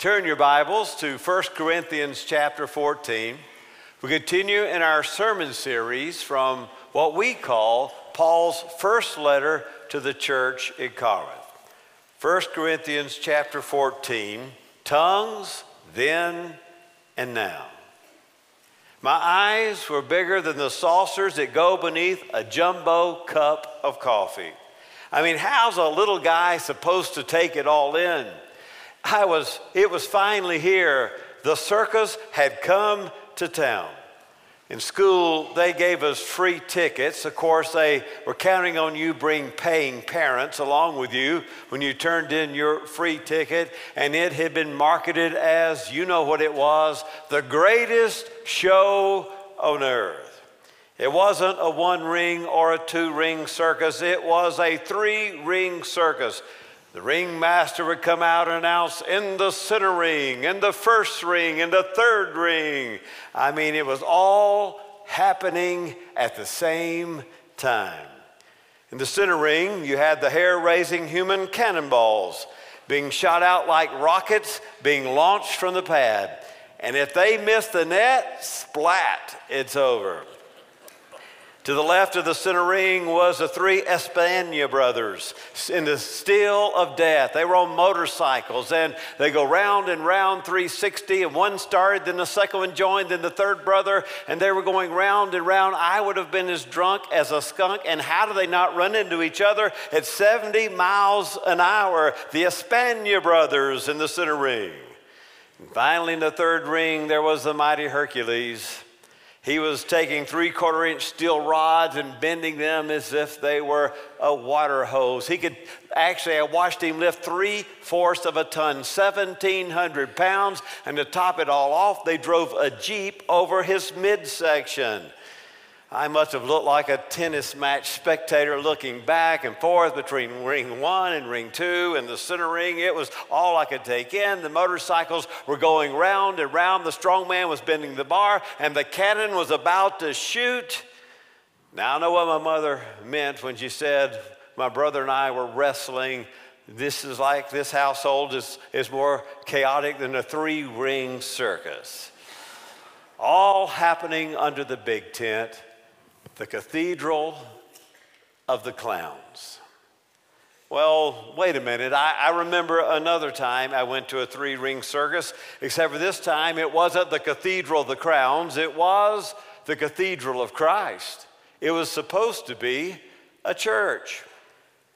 Turn your Bibles to 1 Corinthians chapter 14. We continue in our sermon series from what we call Paul's first letter to the church in Corinth. 1 Corinthians chapter 14, tongues, then and now. My eyes were bigger than the saucers that go beneath a jumbo cup of coffee. I mean, how's a little guy supposed to take it all in? I was, it was finally here. The circus had come to town. In school, they gave us free tickets. Of course, they were counting on you bring paying parents along with you when you turned in your free ticket, and it had been marketed as, you know what it was, the greatest show on earth. It wasn't a one ring or a two ring circus, it was a three ring circus. The ringmaster would come out and announce in the center ring, in the first ring, in the third ring. I mean, it was all happening at the same time. In the center ring, you had the hair raising human cannonballs being shot out like rockets being launched from the pad. And if they miss the net, splat, it's over. To the left of the center ring was the three Espana brothers in the still of death. They were on motorcycles and they go round and round 360 and one started, then the second one joined, then the third brother, and they were going round and round. I would have been as drunk as a skunk. And how do they not run into each other at 70 miles an hour? The Espana brothers in the center ring. And finally, in the third ring, there was the mighty Hercules. He was taking three quarter inch steel rods and bending them as if they were a water hose. He could actually, I watched him lift three fourths of a ton, 1,700 pounds, and to top it all off, they drove a Jeep over his midsection. I must have looked like a tennis match spectator looking back and forth between ring one and ring two and the center ring. It was all I could take in. The motorcycles were going round and round. The strong man was bending the bar, and the cannon was about to shoot. Now, I know what my mother meant when she said, My brother and I were wrestling. This is like this household is, is more chaotic than a three ring circus. All happening under the big tent the Cathedral of the Clowns. Well, wait a minute. I, I, remember another time I went to a three ring circus, except for this time it wasn't the Cathedral of the Clowns, it was the Cathedral of Christ. It was supposed to be a church.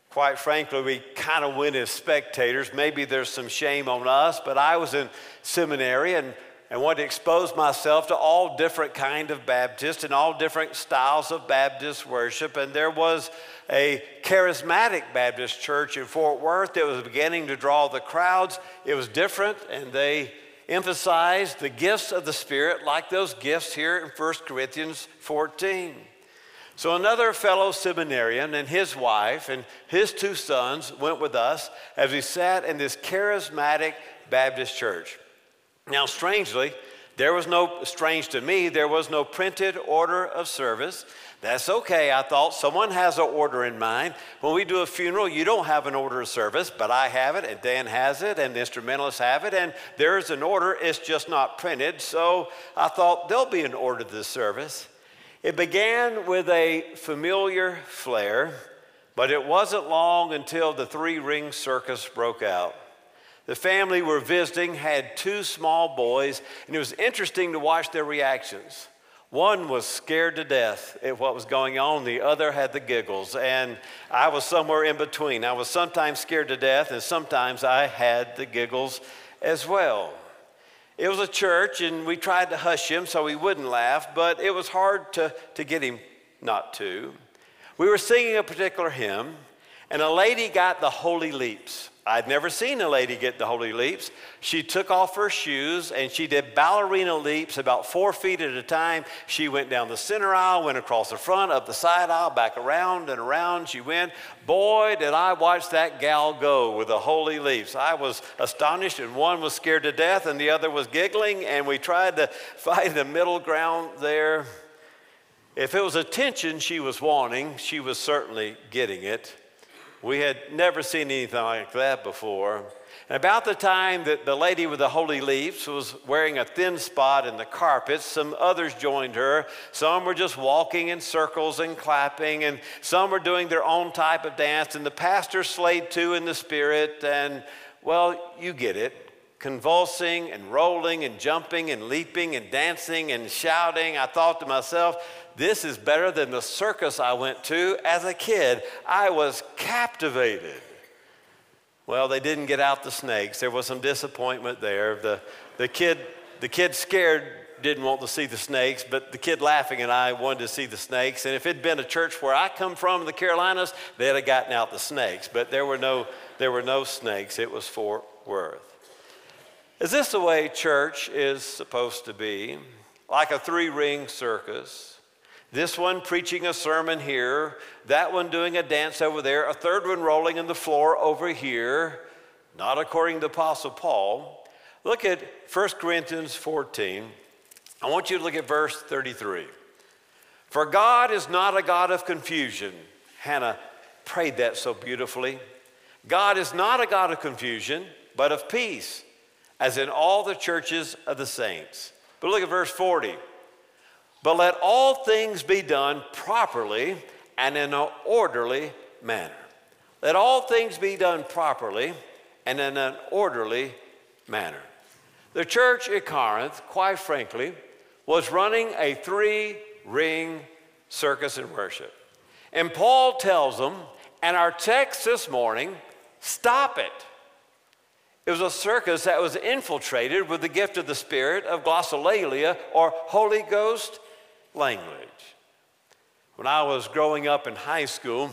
Quite frankly, we kind of went as spectators. Maybe there's some shame on us, but I was in seminary and and wanted to expose myself to all different kind of Baptists and all different styles of Baptist worship. And there was a charismatic Baptist church in Fort Worth that was beginning to draw the crowds. It was different, and they emphasized the gifts of the Spirit like those gifts here in 1 Corinthians 14. So another fellow seminarian and his wife and his two sons went with us as we sat in this charismatic Baptist church. Now, strangely, there was no, strange to me, there was no printed order of service. That's okay, I thought. Someone has an order in mind. When we do a funeral, you don't have an order of service, but I have it, and Dan has it, and the instrumentalists have it, and there's an order. It's just not printed. So I thought there'll be an order to this service. It began with a familiar flair, but it wasn't long until the three ring circus broke out. The family we were visiting had two small boys, and it was interesting to watch their reactions. One was scared to death at what was going on, the other had the giggles, and I was somewhere in between. I was sometimes scared to death, and sometimes I had the giggles as well. It was a church, and we tried to hush him so he wouldn't laugh, but it was hard to, to get him not to. We were singing a particular hymn, and a lady got the holy leaps. I'd never seen a lady get the holy leaps. She took off her shoes and she did ballerina leaps about four feet at a time. She went down the center aisle, went across the front, up the side aisle, back around and around she went. Boy, did I watch that gal go with the holy leaps. I was astonished, and one was scared to death and the other was giggling, and we tried to find the middle ground there. If it was attention she was wanting, she was certainly getting it. We had never seen anything like that before. And about the time that the lady with the holy leaves was wearing a thin spot in the carpet, some others joined her. Some were just walking in circles and clapping, and some were doing their own type of dance. And the pastor slayed too in the spirit, and well, you get it convulsing and rolling and jumping and leaping and dancing and shouting. I thought to myself, this is better than the circus I went to as a kid. I was captivated. Well, they didn't get out the snakes. There was some disappointment there. The, the, kid, the kid scared didn't want to see the snakes, but the kid laughing and I wanted to see the snakes. And if it'd been a church where I come from in the Carolinas, they'd have gotten out the snakes. But there were no, there were no snakes. It was Fort Worth. Is this the way church is supposed to be? Like a three ring circus? This one preaching a sermon here, that one doing a dance over there, a third one rolling in the floor over here, not according to the Apostle Paul. Look at 1 Corinthians 14. I want you to look at verse 33. For God is not a God of confusion. Hannah prayed that so beautifully. God is not a God of confusion, but of peace, as in all the churches of the saints. But look at verse 40. But let all things be done properly and in an orderly manner. Let all things be done properly and in an orderly manner. The church at Corinth, quite frankly, was running a three ring circus in worship. And Paul tells them, and our text this morning, stop it. It was a circus that was infiltrated with the gift of the Spirit of glossolalia or Holy Ghost language. When I was growing up in high school,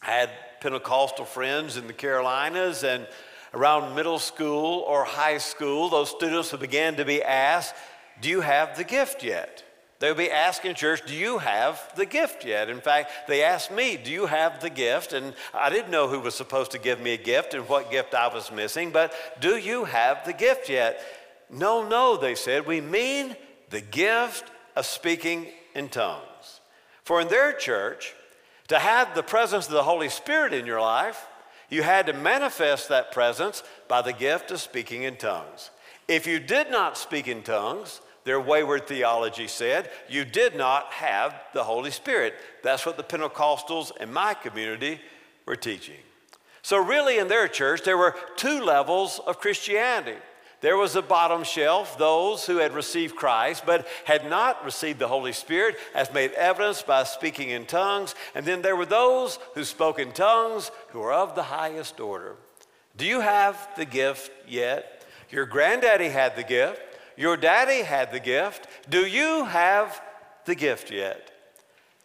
I had Pentecostal friends in the Carolinas, and around middle school or high school, those students begin to be asked, Do you have the gift yet? They would be asking church, Do you have the gift yet? In fact, they asked me, Do you have the gift? And I didn't know who was supposed to give me a gift and what gift I was missing, but do you have the gift yet? No, no, they said. We mean the gift of speaking in tongues. For in their church, to have the presence of the Holy Spirit in your life, you had to manifest that presence by the gift of speaking in tongues. If you did not speak in tongues, their wayward theology said, you did not have the Holy Spirit. That's what the Pentecostals in my community were teaching. So, really, in their church, there were two levels of Christianity. There was a bottom shelf, those who had received Christ but had not received the Holy Spirit, as made evidence by speaking in tongues. And then there were those who spoke in tongues who were of the highest order. Do you have the gift yet? Your granddaddy had the gift. Your daddy had the gift. Do you have the gift yet?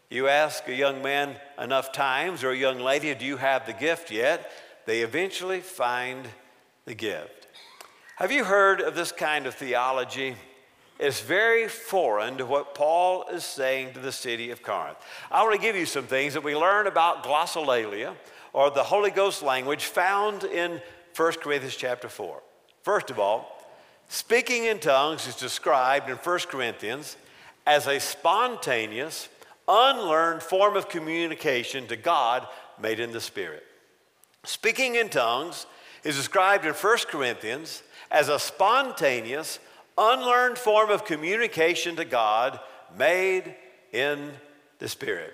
You ask a young man enough times or a young lady, Do you have the gift yet? They eventually find the gift. Have you heard of this kind of theology? It's very foreign to what Paul is saying to the city of Corinth. I want to give you some things that we learn about glossolalia, or the Holy Ghost language, found in 1 Corinthians chapter 4. First of all, speaking in tongues is described in 1 Corinthians as a spontaneous, unlearned form of communication to God made in the Spirit. Speaking in tongues is described in 1 Corinthians as a spontaneous, unlearned form of communication to God made in the Spirit.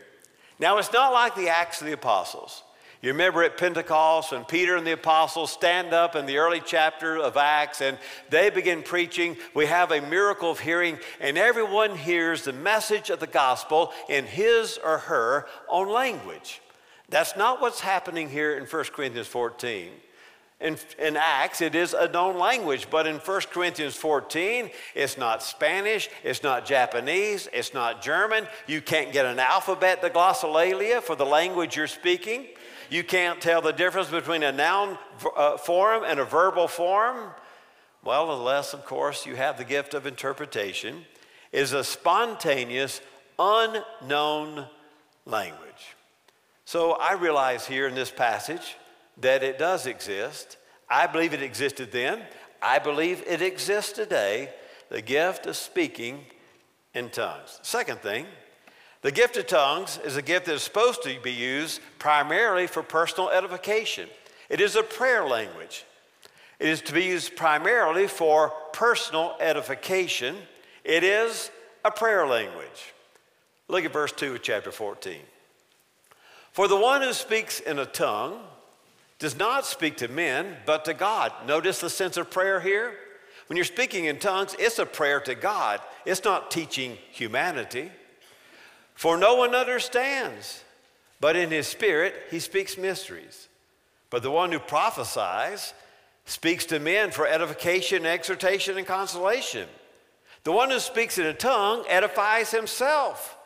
Now, it's not like the Acts of the Apostles. You remember at Pentecost when Peter and the apostles stand up in the early chapter of Acts and they begin preaching. We have a miracle of hearing, and everyone hears the message of the gospel in his or her own language. That's not what's happening here in 1 Corinthians 14 in, in Acts, it is a known language, but in 1 Corinthians 14, it's not Spanish, it's not Japanese, it's not German. You can't get an alphabet, the glossolalia, for the language you're speaking. You can't tell the difference between a noun uh, form and a verbal form. Well, unless, of course, you have the gift of interpretation, is a spontaneous, unknown language. So I realize here in this passage that it does exist. I believe it existed then. I believe it exists today the gift of speaking in tongues. Second thing, the gift of tongues is a gift that is supposed to be used primarily for personal edification. It is a prayer language. It is to be used primarily for personal edification. It is a prayer language. Look at verse 2 of chapter 14. For the one who speaks in a tongue does not speak to men, but to God. Notice the sense of prayer here. When you're speaking in tongues, it's a prayer to God, it's not teaching humanity. For no one understands, but in his spirit he speaks mysteries. But the one who prophesies speaks to men for edification, exhortation, and consolation. The one who speaks in a tongue edifies himself,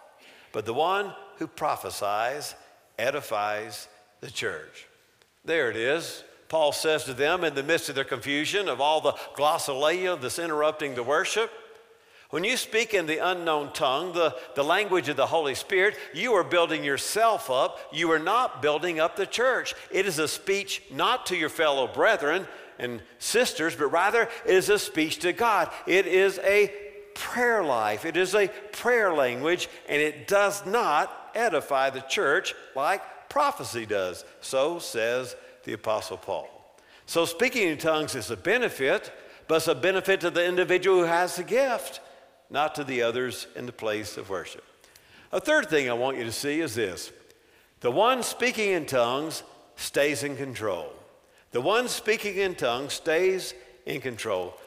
but the one who prophesies edifies the church. There it is. Paul says to them in the midst of their confusion of all the glossolalia that's interrupting the worship, when you speak in the unknown tongue, the, the language of the Holy Spirit, you are building yourself up. You are not building up the church. It is a speech not to your fellow brethren and sisters, but rather it is a speech to God. It is a prayer life, it is a prayer language, and it does not edify the church like prophecy does. So says the Apostle Paul. So speaking in tongues is a benefit, but it's a benefit to the individual who has the gift not to the others in the place of worship. A third thing I want you to see is this the one speaking in tongues stays in control. The one speaking in tongues stays in control.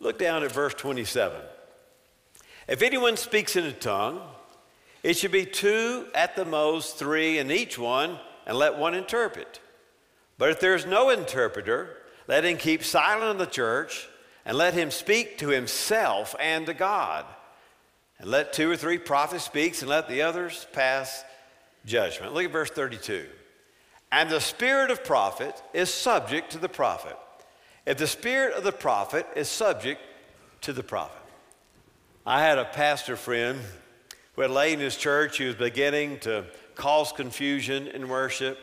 Look down at verse 27. If anyone speaks in a tongue, it should be two at the most, three in each one, and let one interpret. But if there's no interpreter, let him keep silent in the church and let him speak to himself and to God. And let two or three prophets speak, and let the others pass judgment. Look at verse 32. And the spirit of prophet is subject to the prophet. If the spirit of the prophet is subject to the prophet. I had a pastor friend who had laid in his church, he was beginning to cause confusion in worship.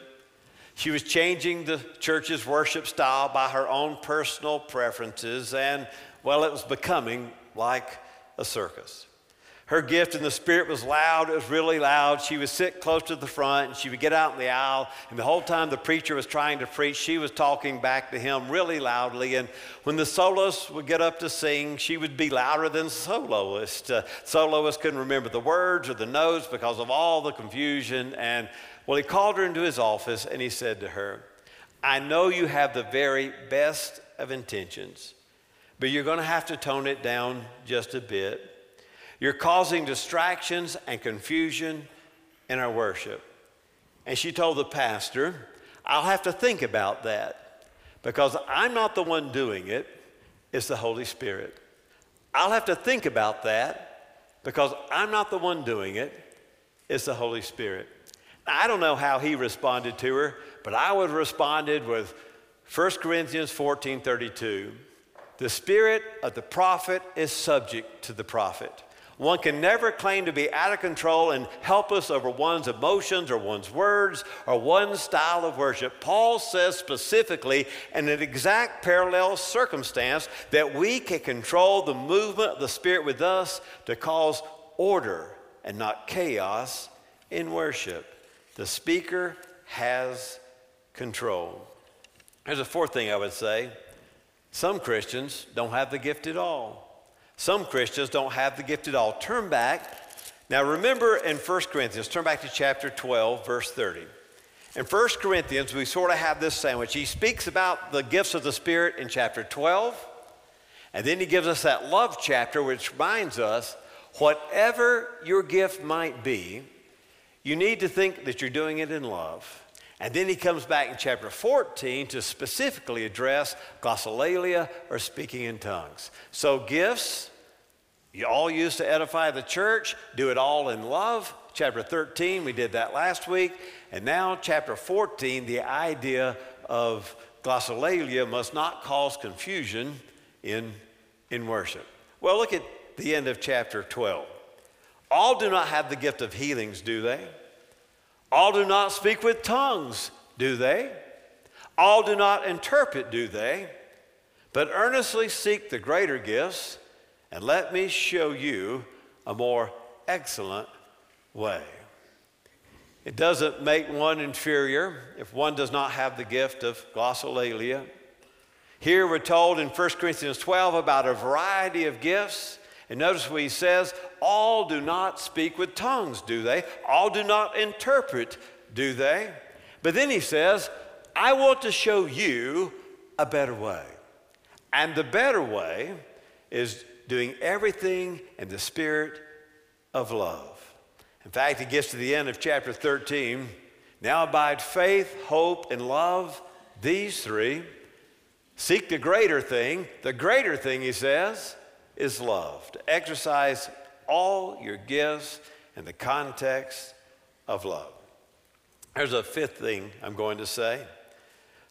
She was changing the church's worship style by her own personal preferences, and well, it was becoming like a circus. Her gift in the Spirit was loud, it was really loud. She would sit close to the front and she would get out in the aisle, and the whole time the preacher was trying to preach, she was talking back to him really loudly. And when the soloist would get up to sing, she would be louder than the soloist. Uh, soloist couldn't remember the words or the notes because of all the confusion, and well, he called her into his office and he said to her, I know you have the very best of intentions, but you're going to have to tone it down just a bit. You're causing distractions and confusion in our worship. And she told the pastor, I'll have to think about that because I'm not the one doing it, it's the Holy Spirit. I'll have to think about that because I'm not the one doing it, it's the Holy Spirit. I don't know how he responded to her, but I would have responded with 1 Corinthians 14 32. The spirit of the prophet is subject to the prophet. One can never claim to be out of control and helpless over one's emotions or one's words or one's style of worship. Paul says specifically, in an exact parallel circumstance, that we can control the movement of the Spirit with us to cause order and not chaos in worship. The speaker has control. There's a fourth thing I would say some Christians don't have the gift at all. Some Christians don't have the gift at all. Turn back. Now remember in 1 Corinthians, turn back to chapter 12, verse 30. In 1 Corinthians, we sort of have this sandwich. He speaks about the gifts of the Spirit in chapter 12, and then he gives us that love chapter, which reminds us whatever your gift might be, you need to think that you're doing it in love. And then he comes back in chapter 14 to specifically address glossolalia or speaking in tongues. So, gifts, you all used to edify the church, do it all in love. Chapter 13, we did that last week. And now, chapter 14, the idea of glossolalia must not cause confusion in, in worship. Well, look at the end of chapter 12. All do not have the gift of healings, do they? All do not speak with tongues, do they? All do not interpret, do they? But earnestly seek the greater gifts, and let me show you a more excellent way. It doesn't make one inferior if one does not have the gift of glossolalia. Here we're told in 1 Corinthians 12 about a variety of gifts. And notice what he says all do not speak with tongues, do they? All do not interpret, do they? But then he says, I want to show you a better way. And the better way is doing everything in the spirit of love. In fact, he gets to the end of chapter 13. Now abide faith, hope, and love, these three. Seek the greater thing. The greater thing, he says, is love. To exercise all your gifts in the context of love. There's a fifth thing I'm going to say.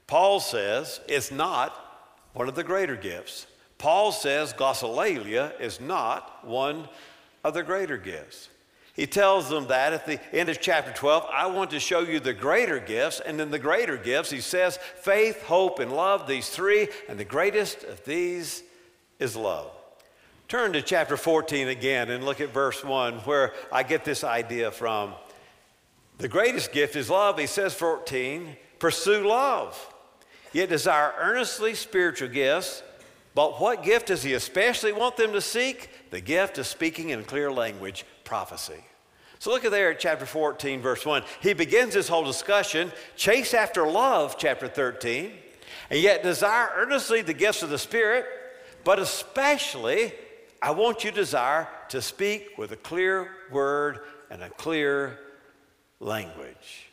Paul says it's not one of the greater gifts. Paul says glossolalia is not one of the greater gifts. He tells them that at the end of chapter 12, I want to show you the greater gifts. And in the greater gifts, he says, faith, hope, and love, these three, and the greatest of these is love. Turn to chapter 14 again and look at verse 1, where I get this idea from. The greatest gift is love. He says, 14, pursue love. Yet desire earnestly spiritual gifts. But what gift does he especially want them to seek? The gift of speaking in clear language, prophecy. So look at there at chapter 14, verse 1. He begins this whole discussion, chase after love, chapter 13, and yet desire earnestly the gifts of the Spirit, but especially I want you desire to speak with a clear word and a clear language.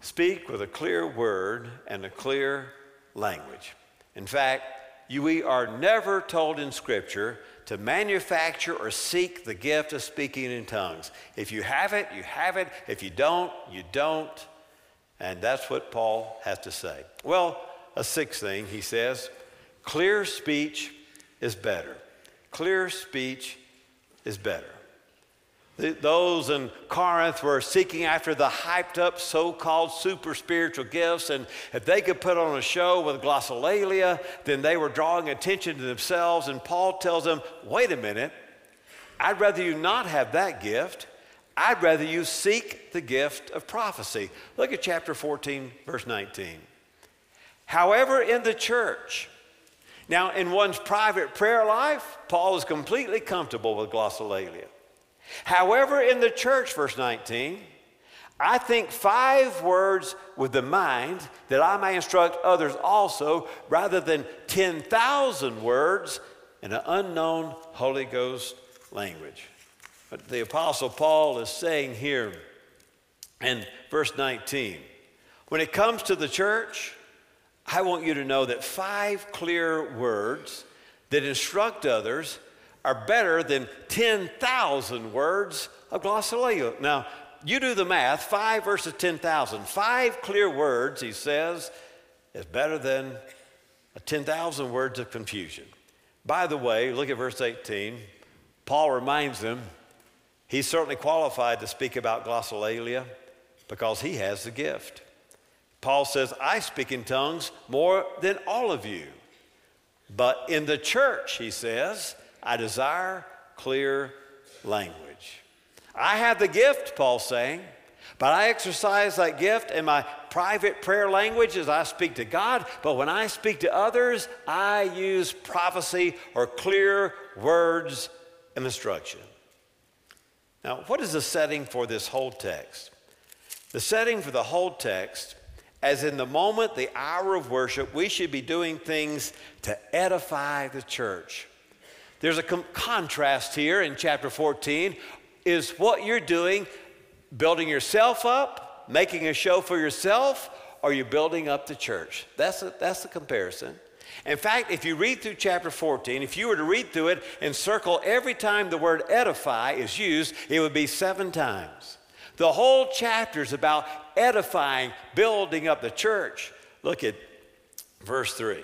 Speak with a clear word and a clear language. In fact, you, we are never told in Scripture to manufacture or seek the gift of speaking in tongues. If you have it, you have it. If you don't, you don't. And that's what Paul has to say. Well, a sixth thing, he says clear speech is better. Clear speech is better. Those in Corinth were seeking after the hyped up so called super spiritual gifts, and if they could put on a show with glossolalia, then they were drawing attention to themselves. And Paul tells them, wait a minute, I'd rather you not have that gift. I'd rather you seek the gift of prophecy. Look at chapter 14, verse 19. However, in the church, now in one's private prayer life, Paul is completely comfortable with glossolalia. However, in the church, verse 19, I think five words with the mind that I may instruct others also, rather than 10,000 words in an unknown Holy Ghost language. But the Apostle Paul is saying here in verse 19 when it comes to the church, I want you to know that five clear words that instruct others are better than 10,000 words of glossolalia. Now, you do the math 5 versus 10,000. Five clear words, he says, is better than 10,000 words of confusion. By the way, look at verse 18. Paul reminds them he's certainly qualified to speak about glossolalia because he has the gift. Paul says, I speak in tongues more than all of you. But in the church, he says, I desire clear language. I have the gift, Paul's saying, but I exercise that gift in my private prayer language as I speak to God. But when I speak to others, I use prophecy or clear words of instruction. Now, what is the setting for this whole text? The setting for the whole text, as in the moment, the hour of worship, we should be doing things to edify the church. There's a com- contrast here in chapter 14. Is what you're doing building yourself up, making a show for yourself, or are you building up the church? That's, a, that's the comparison. In fact, if you read through chapter 14, if you were to read through it and circle every time the word edify is used, it would be seven times. The whole chapter is about edifying, building up the church. Look at verse 3.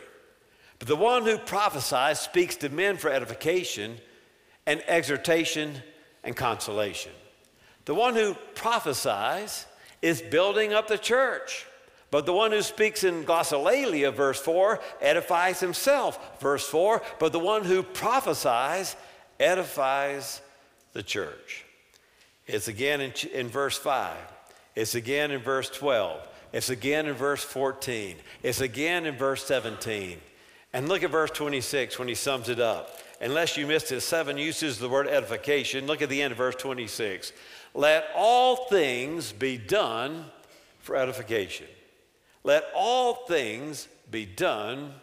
But the one who prophesies speaks to men for edification and exhortation and consolation. The one who prophesies is building up the church. But the one who speaks in glossolalia, verse 4, edifies himself, verse 4. But the one who prophesies edifies the church. It's again in, in verse 5. It's again in verse 12. It's again in verse 14. It's again in verse 17. And look at verse 26 when he sums it up. Unless you missed his seven uses of the word edification, look at the end of verse 26. Let all things be done for edification. Let all things be done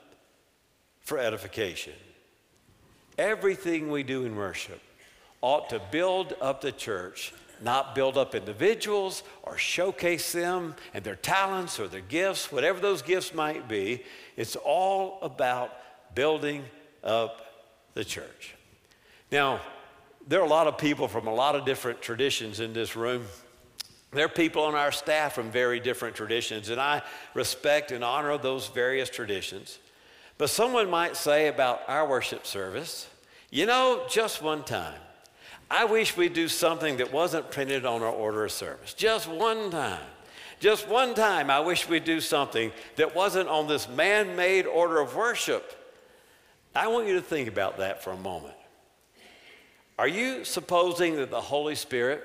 for edification. Everything we do in worship ought to build up the church, not build up individuals or showcase them and their talents or their gifts, whatever those gifts might be. It's all about building up the church. Now, there are a lot of people from a lot of different traditions in this room. There are people on our staff from very different traditions, and I respect and honor those various traditions. But someone might say about our worship service, you know, just one time, I wish we'd do something that wasn't printed on our order of service. Just one time. Just one time, I wish we'd do something that wasn't on this man made order of worship. I want you to think about that for a moment. Are you supposing that the Holy Spirit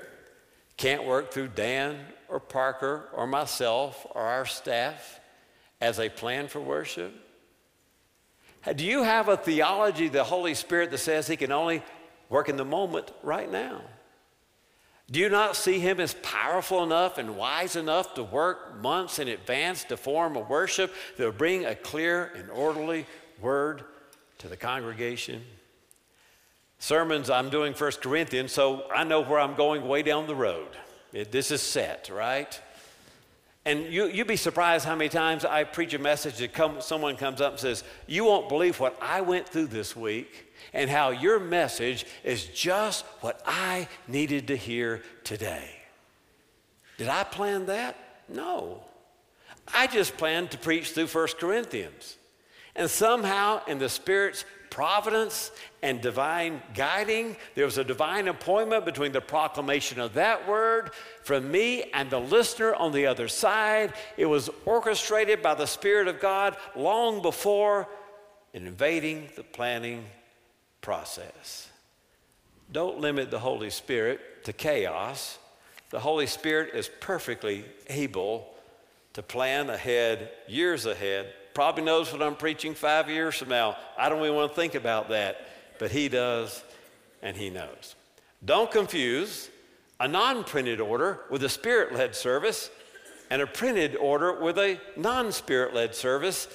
can't work through Dan or Parker or myself or our staff as a plan for worship? Do you have a theology the Holy Spirit that says he can only work in the moment right now? Do you not see him as powerful enough and wise enough to work months in advance to form a worship that will bring a clear and orderly word to the congregation? Sermons, I'm doing First Corinthians, so I know where I'm going way down the road. It, this is set, right? And you, you'd be surprised how many times I preach a message that come, someone comes up and says, You won't believe what I went through this week and how your message is just what I needed to hear today. Did I plan that? No. I just planned to preach through 1 Corinthians. And somehow, in the Spirit's providence and divine guiding. There was a divine appointment between the proclamation of that word from me and the listener on the other side. It was orchestrated by the Spirit of God long before invading the planning process. Don't limit the Holy Spirit to chaos. The Holy Spirit is perfectly able to plan ahead, years ahead, probably knows what I'm preaching five years from now. I don't even want to think about that, but he does, and he knows. Don't confuse a non printed order with a spirit led service and a printed order with a non spirit led service.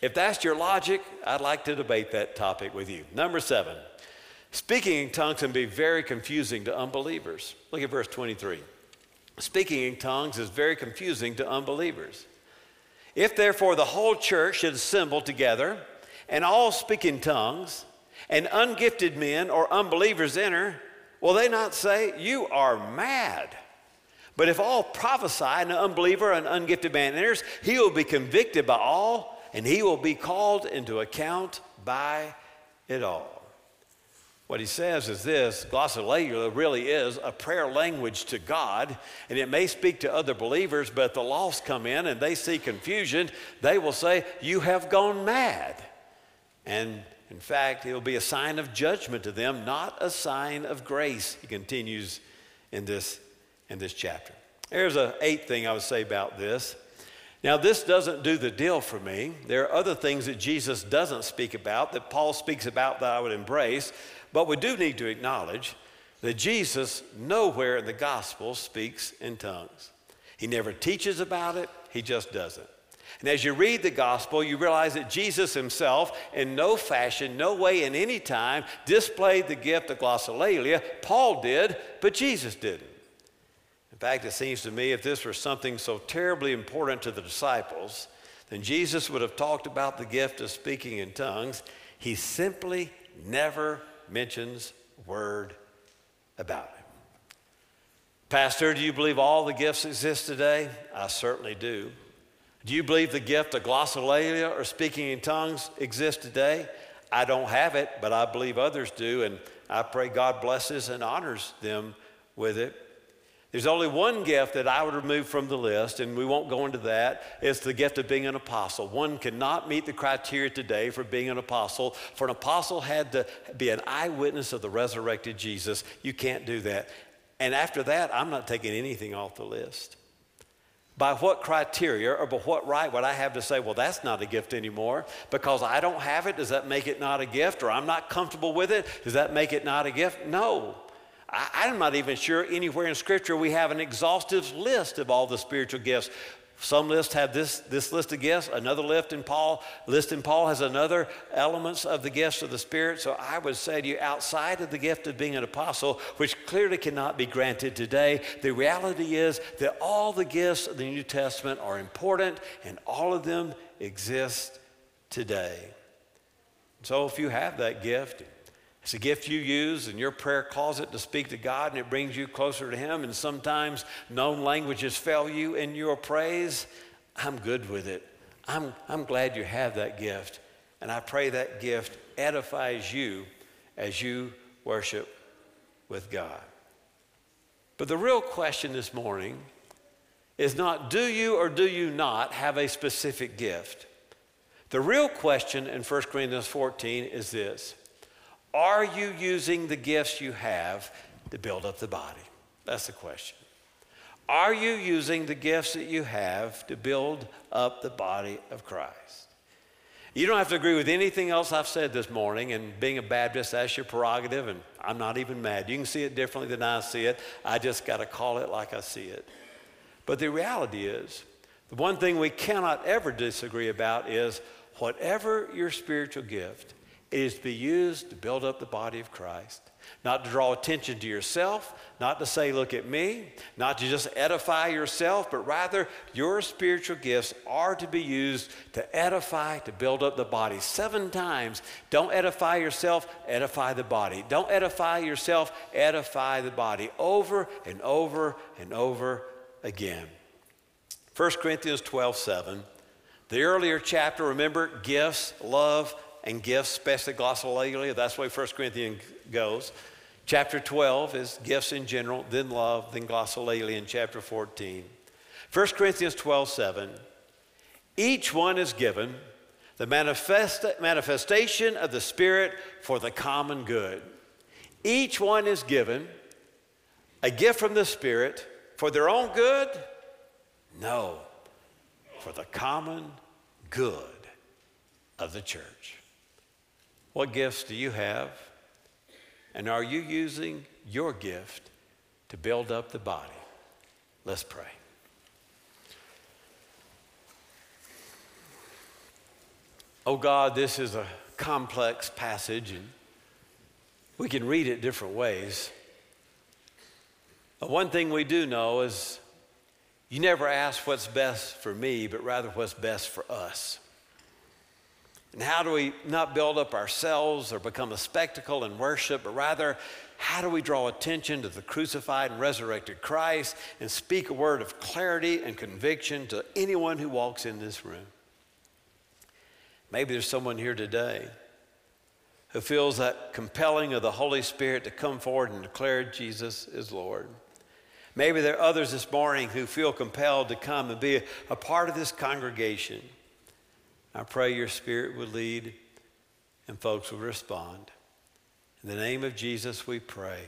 If that's your logic, I'd like to debate that topic with you. Number seven, speaking in tongues can be very confusing to unbelievers. Look at verse 23. Speaking in tongues is very confusing to unbelievers. If therefore the whole church should assemble together and all speak in tongues, and ungifted men or unbelievers enter, will they not say, You are mad? But if all prophesy and an unbeliever and ungifted man enters, he will be convicted by all, and he will be called into account by it all. What he says is this glossolalia really is a prayer language to God, and it may speak to other believers, but if the lost come in and they see confusion, they will say, You have gone mad. And in fact, it will be a sign of judgment to them, not a sign of grace. He continues in this, in this chapter. There's an eighth thing I would say about this. Now, this doesn't do the deal for me. There are other things that Jesus doesn't speak about that Paul speaks about that I would embrace. But we do need to acknowledge that Jesus nowhere in the gospel speaks in tongues. He never teaches about it, he just does it. And as you read the gospel, you realize that Jesus himself, in no fashion, no way, in any time, displayed the gift of glossolalia. Paul did, but Jesus didn't. In fact, it seems to me if this were something so terribly important to the disciples, then Jesus would have talked about the gift of speaking in tongues. He simply never mentions word about it. Pastor, do you believe all the gifts exist today? I certainly do. Do you believe the gift of glossolalia or speaking in tongues exists today? I don't have it, but I believe others do, and I pray God blesses and honors them with it. There's only one gift that I would remove from the list, and we won't go into that. It's the gift of being an apostle. One cannot meet the criteria today for being an apostle. For an apostle had to be an eyewitness of the resurrected Jesus. You can't do that. And after that, I'm not taking anything off the list. By what criteria or by what right would I have to say, well, that's not a gift anymore? Because I don't have it, does that make it not a gift? Or I'm not comfortable with it, does that make it not a gift? No. I, am not even sure anywhere in Scripture we have an exhaustive list of all the spiritual gifts. Some lists have this, this list of gifts, another list in Paul, list in Paul has another elements of the gifts of the Spirit. So I would say to you, outside of the gift of being an apostle, which clearly cannot be granted today, the reality is that all the gifts of the New Testament are important and all of them exist today. So if you have that gift, it's a gift you use in your prayer closet to speak to God, and it brings you closer to Him. And sometimes known languages fail you in your praise. I'm good with it. I'm, I'm glad you have that gift. And I pray that gift edifies you as you worship with God. But the real question this morning is not do you or do you not have a specific gift? The real question in 1 Corinthians 14 is this are you using the gifts you have to build up the body? That's the question. Are you using the gifts that you have to build up the body of Christ? You don't have to agree with anything else I've said this morning, and being a Baptist, that's your prerogative, and I'm not even mad. You can see it differently than I see it. I just got to call it like I see it. But the reality is, the one thing we cannot ever disagree about is whatever your spiritual gift, it is to be used to build up the body of Christ. Not to draw attention to yourself, not to say, look at me, not to just edify yourself, but rather your spiritual gifts are to be used to edify, to build up the body. Seven times, don't edify yourself, edify the body. Don't edify yourself, edify the body. Over and over and over again. 1 Corinthians 12 7. The earlier chapter, remember, gifts, love, and gifts, especially glossolalia. That's the way 1 Corinthians goes. Chapter 12 is gifts in general, then love, then glossolalia in chapter 14. 1 Corinthians 12, 7. Each one is given the manifest, manifestation of the Spirit for the common good. Each one is given a gift from the Spirit for their own good? No, for the common good of the church. What gifts do you have? And are you using your gift to build up the body? Let's pray. Oh God, this is a complex passage, and we can read it different ways. But one thing we do know is you never ask what's best for me, but rather what's best for us. And how do we not build up ourselves or become a spectacle in worship, but rather, how do we draw attention to the crucified and resurrected Christ and speak a word of clarity and conviction to anyone who walks in this room? Maybe there's someone here today who feels that compelling of the Holy Spirit to come forward and declare Jesus is Lord. Maybe there are others this morning who feel compelled to come and be a, part of this congregation. I pray your spirit would lead and folks will respond. In the name of Jesus, we pray.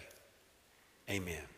Amen.